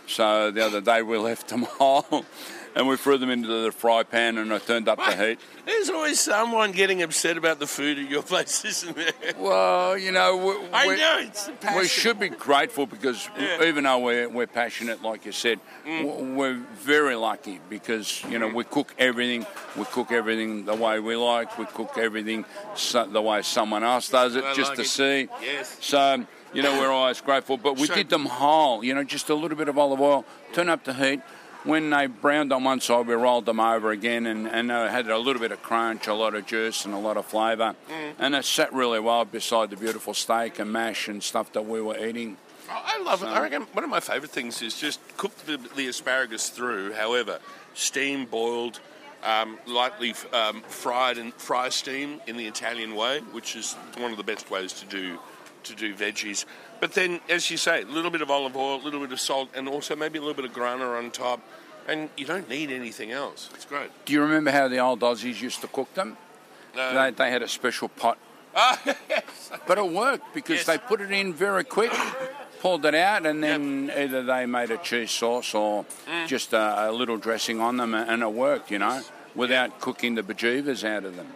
So the other day we left them whole and we threw them into the fry pan and I turned up the heat. There's always someone getting upset about the food at your place, isn't there? Well, you know, we, I we- know it's passion. we should be grateful because Yeah. even though we're, we're passionate, like you said, Mm. we're very lucky because you know we cook everything. We cook everything the way we like. We cook everything so, the way someone else does it, I just like to it. see. Yes. So you know we're always grateful. But we So- did them whole. You know, just a little bit of olive oil. Turn up the heat. When they browned on one side, we rolled them over again, and, and they had a little bit of crunch, a lot of juice, and a lot of flavour. Mm. And it sat really well beside the beautiful steak and mash and stuff that we were eating. Oh, I love it. I reckon one of my favourite things is just cook the, the asparagus through. However, steam boiled, um, lightly um, fried and fry steam in the Italian way, which is one of the best ways to do to do veggies. But then, as you say, a little bit of olive oil, a little bit of salt, and also maybe a little bit of grana on top. And you don't need anything else. It's great. Do you remember how the old Aussies used to cook them? No. They, they had a special pot. Ah, yes. But it worked because Yes. they put it in very quick, pulled it out, and then either they made a cheese sauce or Mm. just a, a little dressing on them, and it worked, you know, without cooking the bejeevers out of them.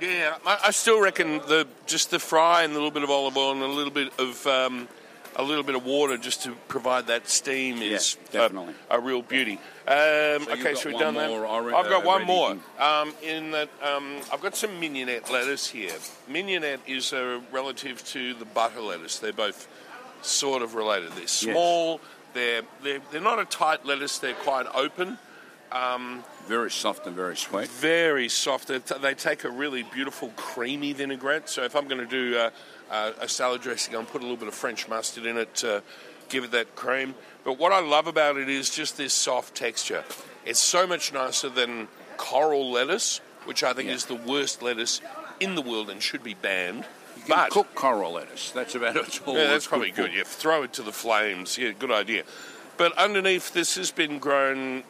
Yeah, I, I still reckon the just the fry and a little bit of olive oil and a little bit of um, a little bit of water just to provide that steam is Yeah, definitely. a, a real beauty. Um, you've okay, so we've done that. more, I re- I've got uh, one more. Um, in that, um, I've got some mignonette lettuce here. Mignonette is a relative to the butter lettuce. They're both sort of related. They're small. They're, they're they're not a tight lettuce. They're quite open. Um, Very soft and very sweet. very soft. They, take a really beautiful creamy vinaigrette. So if I'm going to do uh, uh, a salad dressing, I'll put a little bit of French mustard in it to give it that cream. But what I love about it is just this soft texture. It's so much nicer than coral lettuce, which I think Yeah. is the worst lettuce in the world and should be banned. You can But cook coral lettuce. That's about it. all yeah, that's probably good. Yeah, throw it to the flames. Yeah, good idea. But underneath, this has been grown.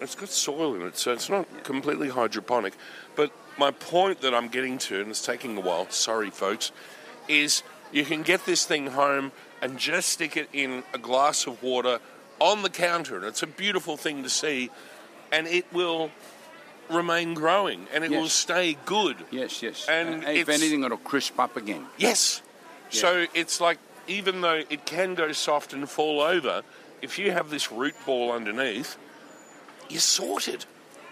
It's got soil in it, so it's not completely hydroponic. But my point that I'm getting to, and it's taking a while. Sorry, folks, is you can get this thing home and just stick it in a glass of water on the counter, and it's a beautiful thing to see, and it will remain growing and it Yes. will stay good. Yes, yes. And if anything, it'll crisp up again. Yes. Yeah. So it's like even though it can go soft and fall over, if you have this root ball underneath, you're sorted.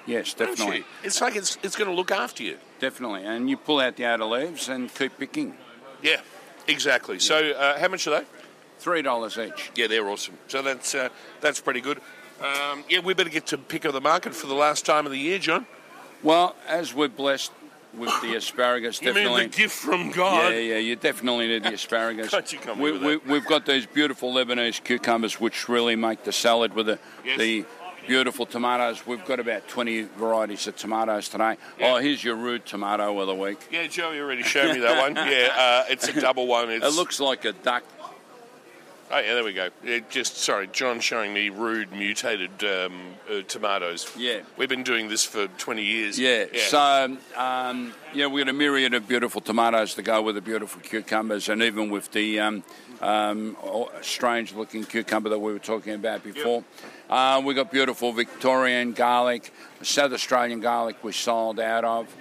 Yes, definitely. It's like it's it's going to look after you. Definitely. And you pull out the outer leaves and keep picking. Yeah, exactly. So uh, how much are they? Three dollars each. Yeah, they're awesome. So that's uh, that's pretty good. Um, yeah, we better get to pick of the market for the last time of the year, John. Well, as we're blessed with the asparagus, You definitely. mean the gift from God? Yeah, yeah, you definitely need the asparagus. Can't you come we, we? We've got these beautiful Lebanese cucumbers, which really make the salad with the, Yes. the beautiful tomatoes. We've got about 20 varieties of tomatoes today. Yeah. Oh, here's your rude tomato of the week. Yeah, Joey already showed me that one. Yeah, uh, it's a double one. It's, It looks like a duck. Oh yeah, there we go. Yeah, just sorry, John showing me rude mutated um, uh, tomatoes. Yeah. we've been doing this for twenty years. Yeah. So, um, yeah, we've got a myriad of beautiful tomatoes to go with the beautiful cucumbers, and even with the um, um, strange looking cucumber that we were talking about before. Uh, we've got beautiful Victorian garlic, South Australian garlic we sold out of.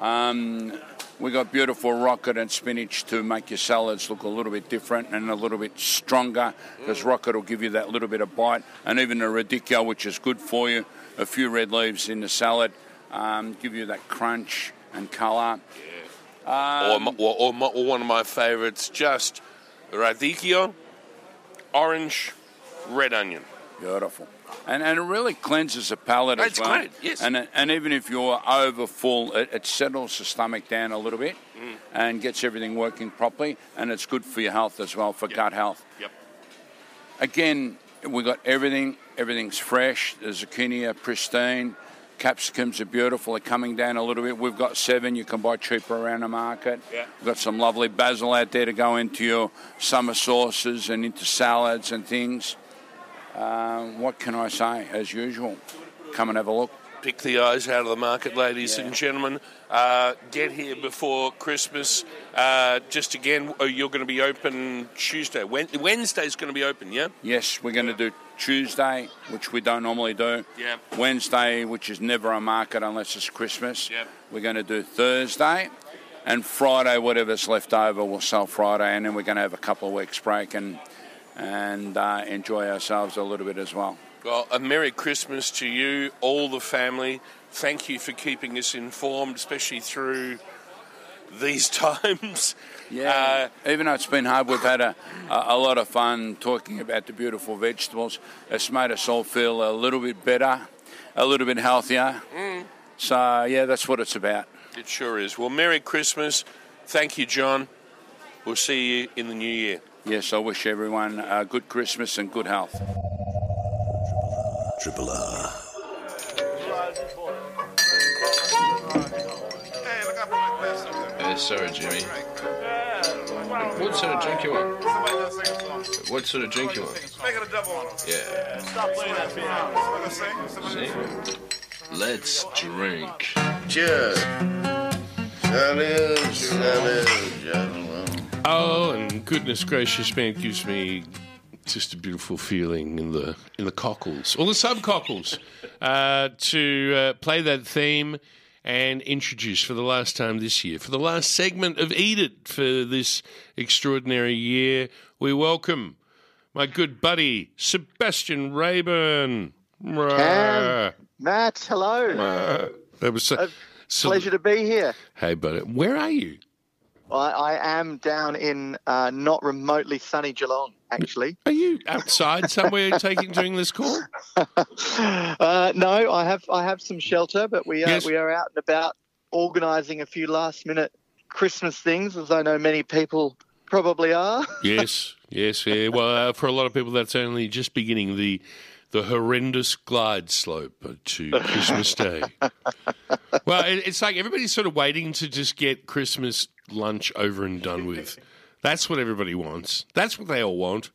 Um, we got beautiful rocket and spinach to make your salads look a little bit different and a little bit stronger because rocket will give you that little bit of bite. And even the radicchio, which is good for you, a few red leaves in the salad um, give you that crunch and colour. or, m- or, or, m- or one of my favourites, just radicchio, orange, red onion. Beautiful. And, and it really cleanses the palate as It's well. yes. And, and even if you're over full, it, it settles the stomach down a little bit Mm. and gets everything working properly. And it's good for your health as well, for gut health. Yep. Again, we've got everything. Everything's fresh. The zucchini are pristine. Capsicums are beautiful. They're coming down a little bit. We've got seven. You can buy cheaper around the market. Yeah. We've got some lovely basil out there to go into your summer sauces and into salads and things. Uh, what can I say? As usual, come and have a look. Pick the eyes out of the market, ladies Yeah. and gentlemen. Uh, get here before Christmas. Uh, just again, oh, you're going to be open Tuesday. Wednesday's going to be open, yeah? Yes, we're going to do Tuesday, which we don't normally do. Yeah. Wednesday, which is never a market unless it's Christmas. Yep. We're going to do Thursday. And Friday, whatever's left over, we'll sell Friday. And then we're going to have a couple of weeks break and, and uh, enjoy ourselves a little bit as well. Well, a Merry Christmas to you, all the family. Thank you for keeping us informed, especially through these times. Yeah. Even though it's been hard, we've had a, a, a lot of fun talking about the beautiful vegetables. It's made us all feel a little bit better, a little bit healthier. So, yeah, that's what it's about. It sure is. Well, Merry Christmas. Thank you, John. We'll see you in the new year. Yes, I wish everyone a good Christmas and good health. Triple R. Hey, sorry, Jimmy. What sort of drink you want? What sort of drink you want? Make it a double on Yeah. Stop playing that piano. See? Let's drink. Cheers. Salute, salute, gentlemen. Oh, and goodness gracious, man, it gives me just a beautiful feeling in the in the cockles or the subcockles uh, to uh, play that theme and introduce for the last time this year, for the last segment of Eat It for this extraordinary year, we welcome my good buddy Sebastian Raeburn. Cam, Matt, hello. That was so, so- Pleasure to be here. Hey, buddy, where are you? I, I am down in uh, not remotely sunny Geelong, actually. Are you outside somewhere taking during this call? Uh, no, I have I have some shelter, but we are Yes. we are out and about organising a few last minute Christmas things, as I know many people probably are. yes, yes, yeah. Well, uh, for a lot of people, that's only just beginning the the horrendous glide slope to Christmas Day. well, it, it's like everybody's sort of waiting to just get Christmas lunch over and done with. That's what everybody wants. That's what they all want.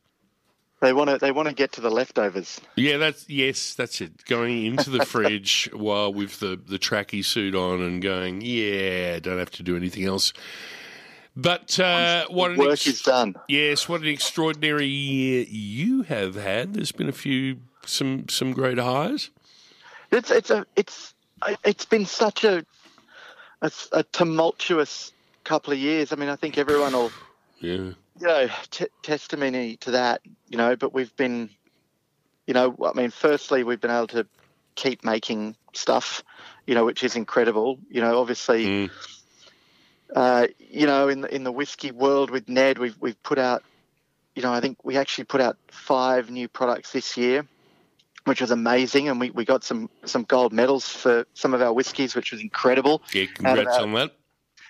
They want to they want to get to the leftovers. Yeah, that's yes, that's it. Going into the fridge while with the the tracky suit on and going, yeah, don't have to do anything else. But uh, what an Work is done. Yes, what an extraordinary year you have had. There's been a few some some great highs. It's it's a it's it's been such a a, a tumultuous couple of years. I mean, I think everyone will Yeah. you know, t- testimony to that, you know, but we've been, you know, I mean, firstly, we've been able to keep making stuff, you know, which is incredible. You know, obviously, uh, you know, in the, in the whiskey world with Ned, we've, we've put out, you know, I think we actually put out five new products this year, which was amazing. And we, we got some, some gold medals for some of our whiskies, which was incredible. Yeah, congrats our- on that.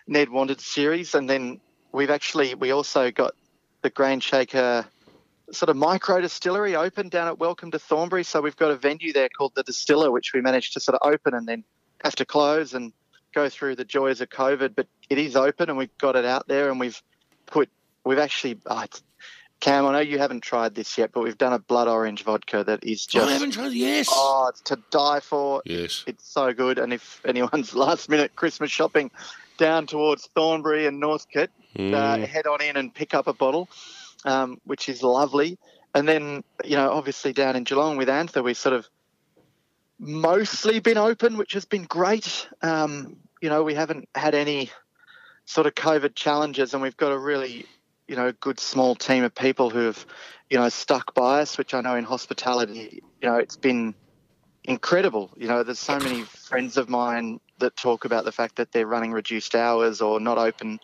Ned Wanted series, and then we've actually we also got the Grain Shaker sort of micro distillery open down at Welcome to Thornbury. So we've got a venue there called the Distiller, which we managed to sort of open and then have to close and go through the joys of COVID. But it is open, and we've got it out there, and we've put we've actually. Oh, it's, Cam, I know you haven't tried this yet, but we've done a blood orange vodka that is Oh, just. I haven't tried. Yes. Oh, it's to die for. Yes. It's so good. And if anyone's last minute Christmas shopping down towards Thornbury and Northcote, uh, Mm. head on in and pick up a bottle, um, which is lovely. And then, you know, obviously down in Geelong with Anther, we've sort of mostly been open, which has been great. Um, you know, we haven't had any sort of COVID challenges, and we've got a really, you know, good small team of people who have, you know, stuck by us, which I know in hospitality, you know, it's been incredible. You know, there's so many friends of mine that talk about the fact that they're running reduced hours or not open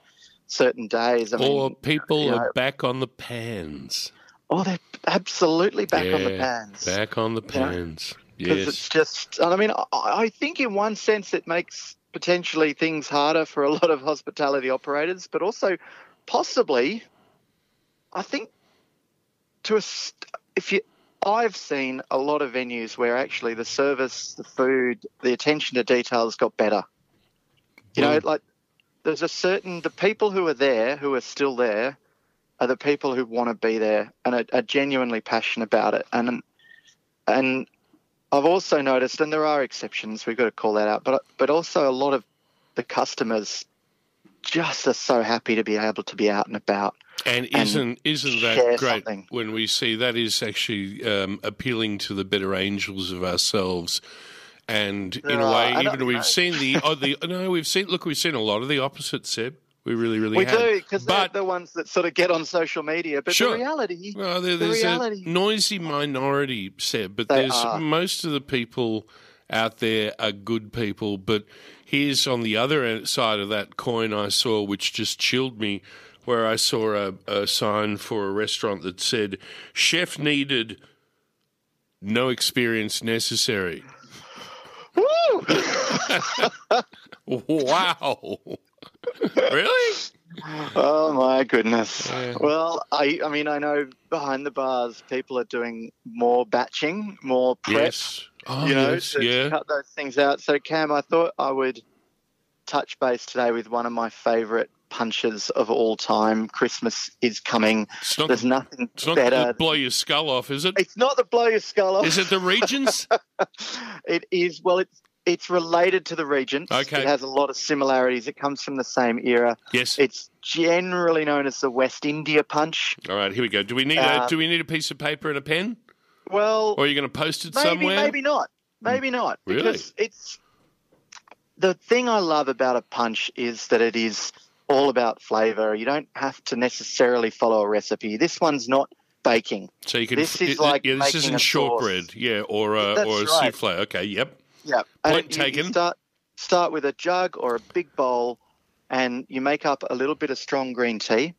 certain days. I mean, or people you know, are back on the pans. oh, they're absolutely back on the pans. Back on the You know, pans. because Yes. it's just and i mean I, I think in one sense it makes potentially things harder for a lot of hospitality operators but also possibly i think to a st- if you i've seen a lot of venues where actually the service the food the attention to detail has got better. You know Well- like there's a certain the people who are there who are still there are the people who want to be there and are, are genuinely passionate about it. And and I've also noticed, and there are exceptions, we've got to call that out, but but also a lot of the customers just are so happy to be able to be out and about. And and isn't isn't that great something. when we see that is actually um, appealing to the better angels of ourselves, and in a way, I even we've know. seen the oh, the no, we've seen look, we've seen a lot of the opposite. Seb, we really, really we have. do because they're the ones that sort of get on social media, but Sure. the reality, Well, there, the there's reality, a noisy minority, Seb, but there's are. most of the people out there are good people. But here's on the other side of that coin I saw, which just chilled me, where I saw a, a sign for a restaurant that said "Chef needed, no experience necessary." Woo! wow. really? Oh my goodness! Well, I I mean I know behind the bars people are doing more batching, more prep. Yes. Oh, you know, yes, yeah. cut those things out. So Cam, I thought I would touch base today with one of my favourite punches of all time. Christmas is coming. not There's nothing It's not better. to blow your skull off, is it? It's not the blow your skull off. Is it the Regents? It is. Well, it's it's related to the Regents. Okay. It has a lot of similarities. It comes from the same era. Yes. It's generally known as the West India Punch. All right, here we go. Do we need a Um, Do we need a piece of paper and a pen, Well, or are you going to post it maybe somewhere? maybe not. Maybe hmm. not. Really? Because it's the thing I love about a punch is that it is all about flavour. You don't have to necessarily follow a recipe. This one's not baking. So you can. This it- is like yeah, this isn't a sauce. shortbread, yeah, or a, That's or a right. souffle. Okay, yep. Yeah. Point And taken. start start with a jug or a big bowl, and you make up a little bit of strong green tea.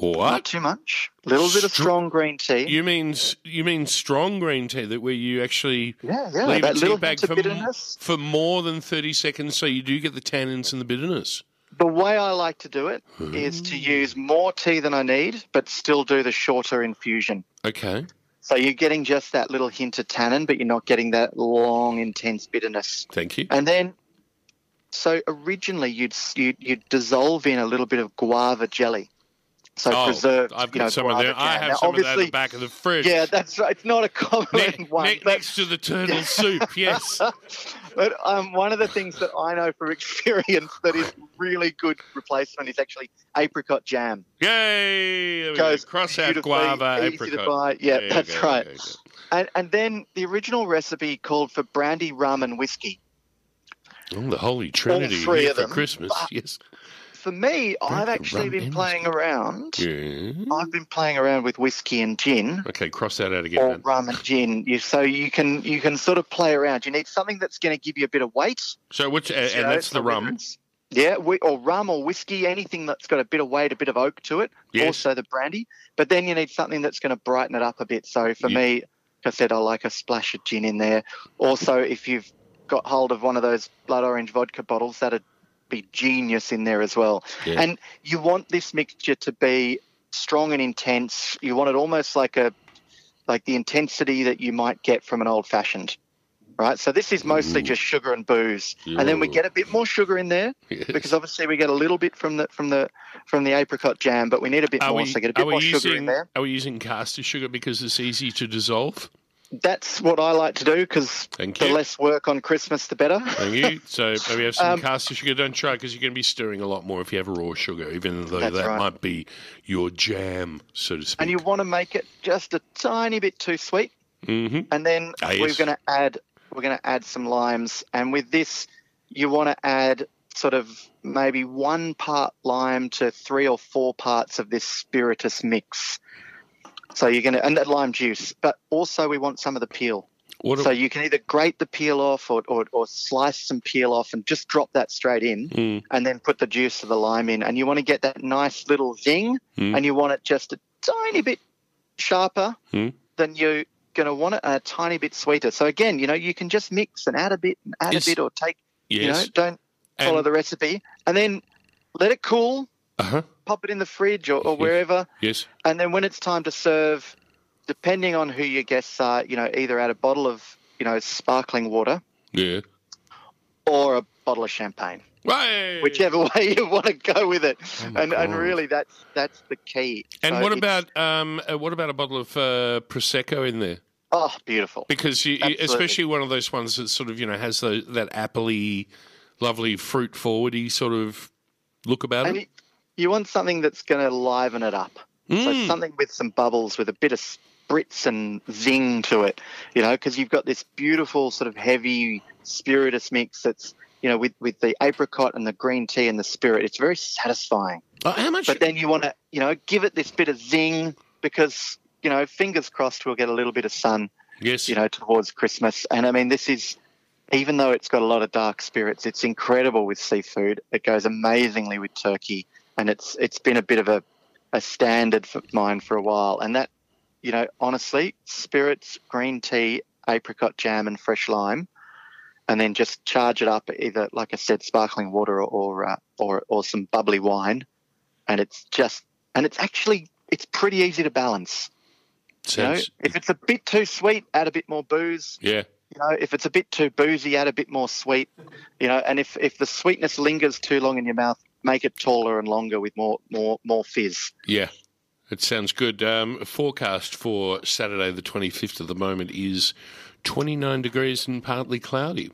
Not What? too much. A little bit of strong green tea. You mean you mean strong green tea that where you actually Yeah, yeah, leave that a tea bag for, bitterness. for more than thirty seconds, so you do get the tannins and the bitterness. The way I like to do it hmm. is to use more tea than I need, but still do the shorter infusion. Okay. So you're getting just that little hint of tannin, but you're not getting that long, intense bitterness. Thank you. And then, so originally you'd you'd, you'd dissolve in a little bit of guava jelly. So oh, preserved, I've got you know, some of that. I have Now, some of that at the back of the fridge. Yeah, that's right. It's not a common Ne- one. ne- but- next to the turtle soup, yes. But um, one of the things that I know from experience that is really good replacement is actually apricot jam. Yay! Goes Cross out guava, easy apricot. to buy. Yeah, There that's go, right. there you go. And, and then the original recipe called for brandy, rum, and whiskey. Oh, the Holy Trinity three here of for them. Christmas. But- Yes. For me, I've actually been and playing around. Yeah. I've been playing around with whiskey and gin. Okay, cross that out again. Or man. rum and gin, you, so you can you can sort of play around. You need something that's going to give you a bit of weight. So which you and that's the rum. Yeah, wi- or rum or whiskey, anything that's got a bit of weight, a bit of oak to it. Yes. Also the brandy, but then you need something that's going to brighten it up a bit. So for Yeah. me, like I said, I like a splash of gin in there. Also, if you've got hold of one of those blood orange vodka bottles, that'd be genius in there as well. Yeah. And you want this mixture to be strong and intense. You want it almost like a like the intensity that you might get from an old fashioned. Right? So this is mostly just sugar and booze. And then we get a bit more sugar in there Yes. because obviously we get a little bit from the from the from the apricot jam, but we need a bit Are more, we, so get a bit more using, sugar in there. Are we using caster sugar because it's easy to dissolve? That's what I like to do because the less work on Christmas, the better. Thank you. So maybe have some Um, caster sugar. Don't try because you're going to be stirring a lot more if you have raw sugar, even though that right. might be your jam, so to speak. and you want to make it just a tiny bit too sweet. hmm and then Ah, we're going to add we're going to add some limes and with this you want to add sort of maybe one part lime to three or four parts of this spiritus mix so you're going to and that lime juice but also we want some of the peel What so a- you can either grate the peel off or, or, or slice some peel off and just drop that straight in Mm. and then put the juice of the lime in and you want to get that nice little zing Mm. and you want it just a tiny bit sharper Mm. then you're going to want it a tiny bit sweeter. So again, you know, you can just mix and add a bit and add Yes. a bit or take, you know, Yes. don't follow And- the recipe and then let it cool, Uh-huh. Pop it in the fridge or, or wherever. Yes. And then when it's time to serve, depending on who your guests are, you know, either add a bottle of, you know, sparkling water Yeah. or a bottle of champagne. Right. Whichever way you want to go with it, Oh and and really that's that's the key. And So what about um, uh, what about a bottle of uh, prosecco in there? oh beautiful? Because you, you- especially one of those ones that sort of you know has the, that appley, lovely fruit forwardy sort of look about And it. You, want something that's going to liven it up. So Mm. something with some bubbles, with a bit of spritz and zing to it, you know, because you've got this beautiful sort of heavy spiritus mix that's, you know, with, with the apricot and the green tea and the spirit. It's very satisfying. Oh, how much? But then you want to, you know, give it this bit of zing because, you know, fingers crossed we'll get a little bit of sun, yes. you know, towards Christmas. And I mean, this is, even though it's got a lot of dark spirits, it's incredible with seafood. It goes amazingly with turkey, and it's it's been a bit of a, a standard for mine for a while. And that, you know, honestly, spirits, green tea, apricot jam, and fresh lime, and then just charge it up either, like I said, sparkling water or or uh, or, or some bubbly wine, and it's just and it's actually it's pretty easy to balance. You know, Sounds- if it's a bit too sweet, add a bit more booze yeah. You know, if it's a bit too boozy, add a bit more sweet. You know, and if if the sweetness lingers too long in your mouth, make it taller and longer with more more more fizz. Yeah, it sounds good. Um, forecast for Saturday, the 25th at the moment, is 29 degrees and partly cloudy.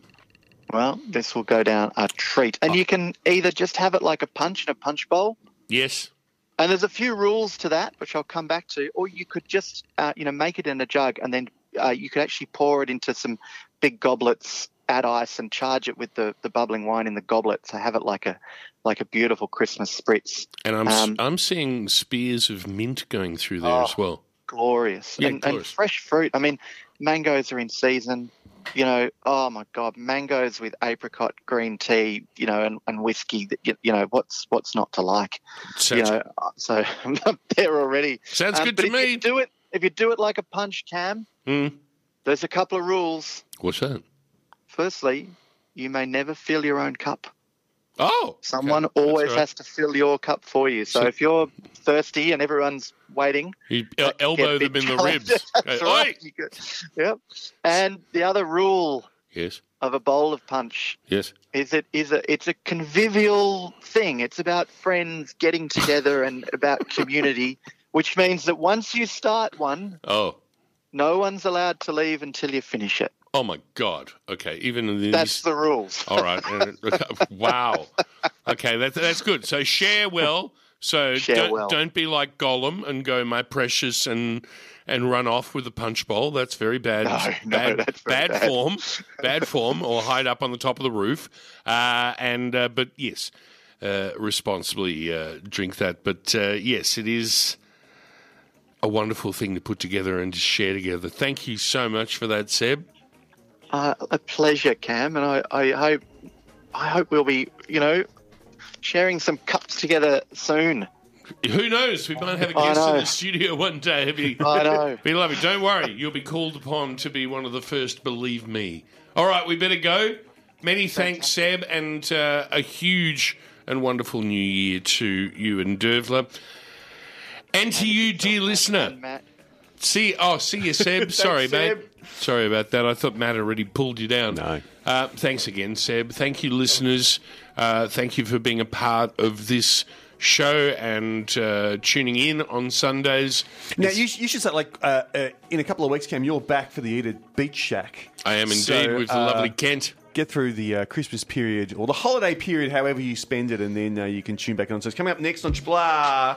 Well, this will go down a treat, and you can either just have it like a punch in a punch bowl. Yes. And there's a few rules to that, which I'll come back to. Or you could just, uh, you know, make it in a jug, and then uh, you could actually pour it into some big goblets, add ice, and charge it with the, the bubbling wine in the goblet. So have it like a like a beautiful Christmas spritz. And I'm Um, I'm seeing spears of mint going through there Oh, as well. glorious. Yeah, and, and fresh fruit. I mean, mangoes are in season. You know, oh my God, mangoes with apricot green tea. You know, and, and whiskey. You, you know, what's what's not to like? Sounds- you know, uh, so I'm there already. Sounds good but to me. Do it if you do it like a punch cam. Mm. There's a couple of rules. What's that? Firstly, you may never fill your own cup. Oh, Someone okay. Always right. has to fill your cup for you. So, So- if you're thirsty and everyone's waiting, You get elbow them in the ribs. That's right. "Oi!" You go- Yep. And the other rule Yes. of a bowl of punch Yes. is it is a it's a convivial thing. It's about friends getting together and about community, which means that once you start one, Oh. no one's allowed to leave until you finish it. Oh my God. Okay. Even in these. That's the rules. All right. Wow. Okay, that's that's good. So share well. So Share don't, well. don't be like Gollum and go my precious and and run off with a punch bowl. That's very bad. No, no, bad, that's very bad bad. form. Bad form. Or hide up on the top of the roof. Uh, and uh, but yes, uh, responsibly uh, drink that. But uh, yes, it is a wonderful thing to put together and to share together. Thank you so much for that, Seb. Uh, a pleasure, Cam, and I, I hope I hope we'll be you know sharing some cups together soon. Who knows? We might have a guest in the studio one day. It'd be, I know. Be lovely. Don't worry. You'll be called upon to be one of the first. Believe me. All right, we better go. Many thanks, Seb, and uh, a huge and wonderful new year to you and Dervla. And to you, dear listener. See, oh, see you, Seb. Sorry, mate. Sorry about that. I thought Matt already pulled you down. No. Uh, thanks again, Seb. Thank you, listeners. Uh, thank you for being a part of this show and uh, tuning in on Sundays. Now you, you should say like uh, uh, in a couple of weeks, Cam, you're back for the Eat at Beach Shack. I am indeed So, with the uh, lovely Kent. Get through the uh, Christmas period or the holiday period, however you spend it, and then uh, you can tune back on. So it's coming up next on Triple R.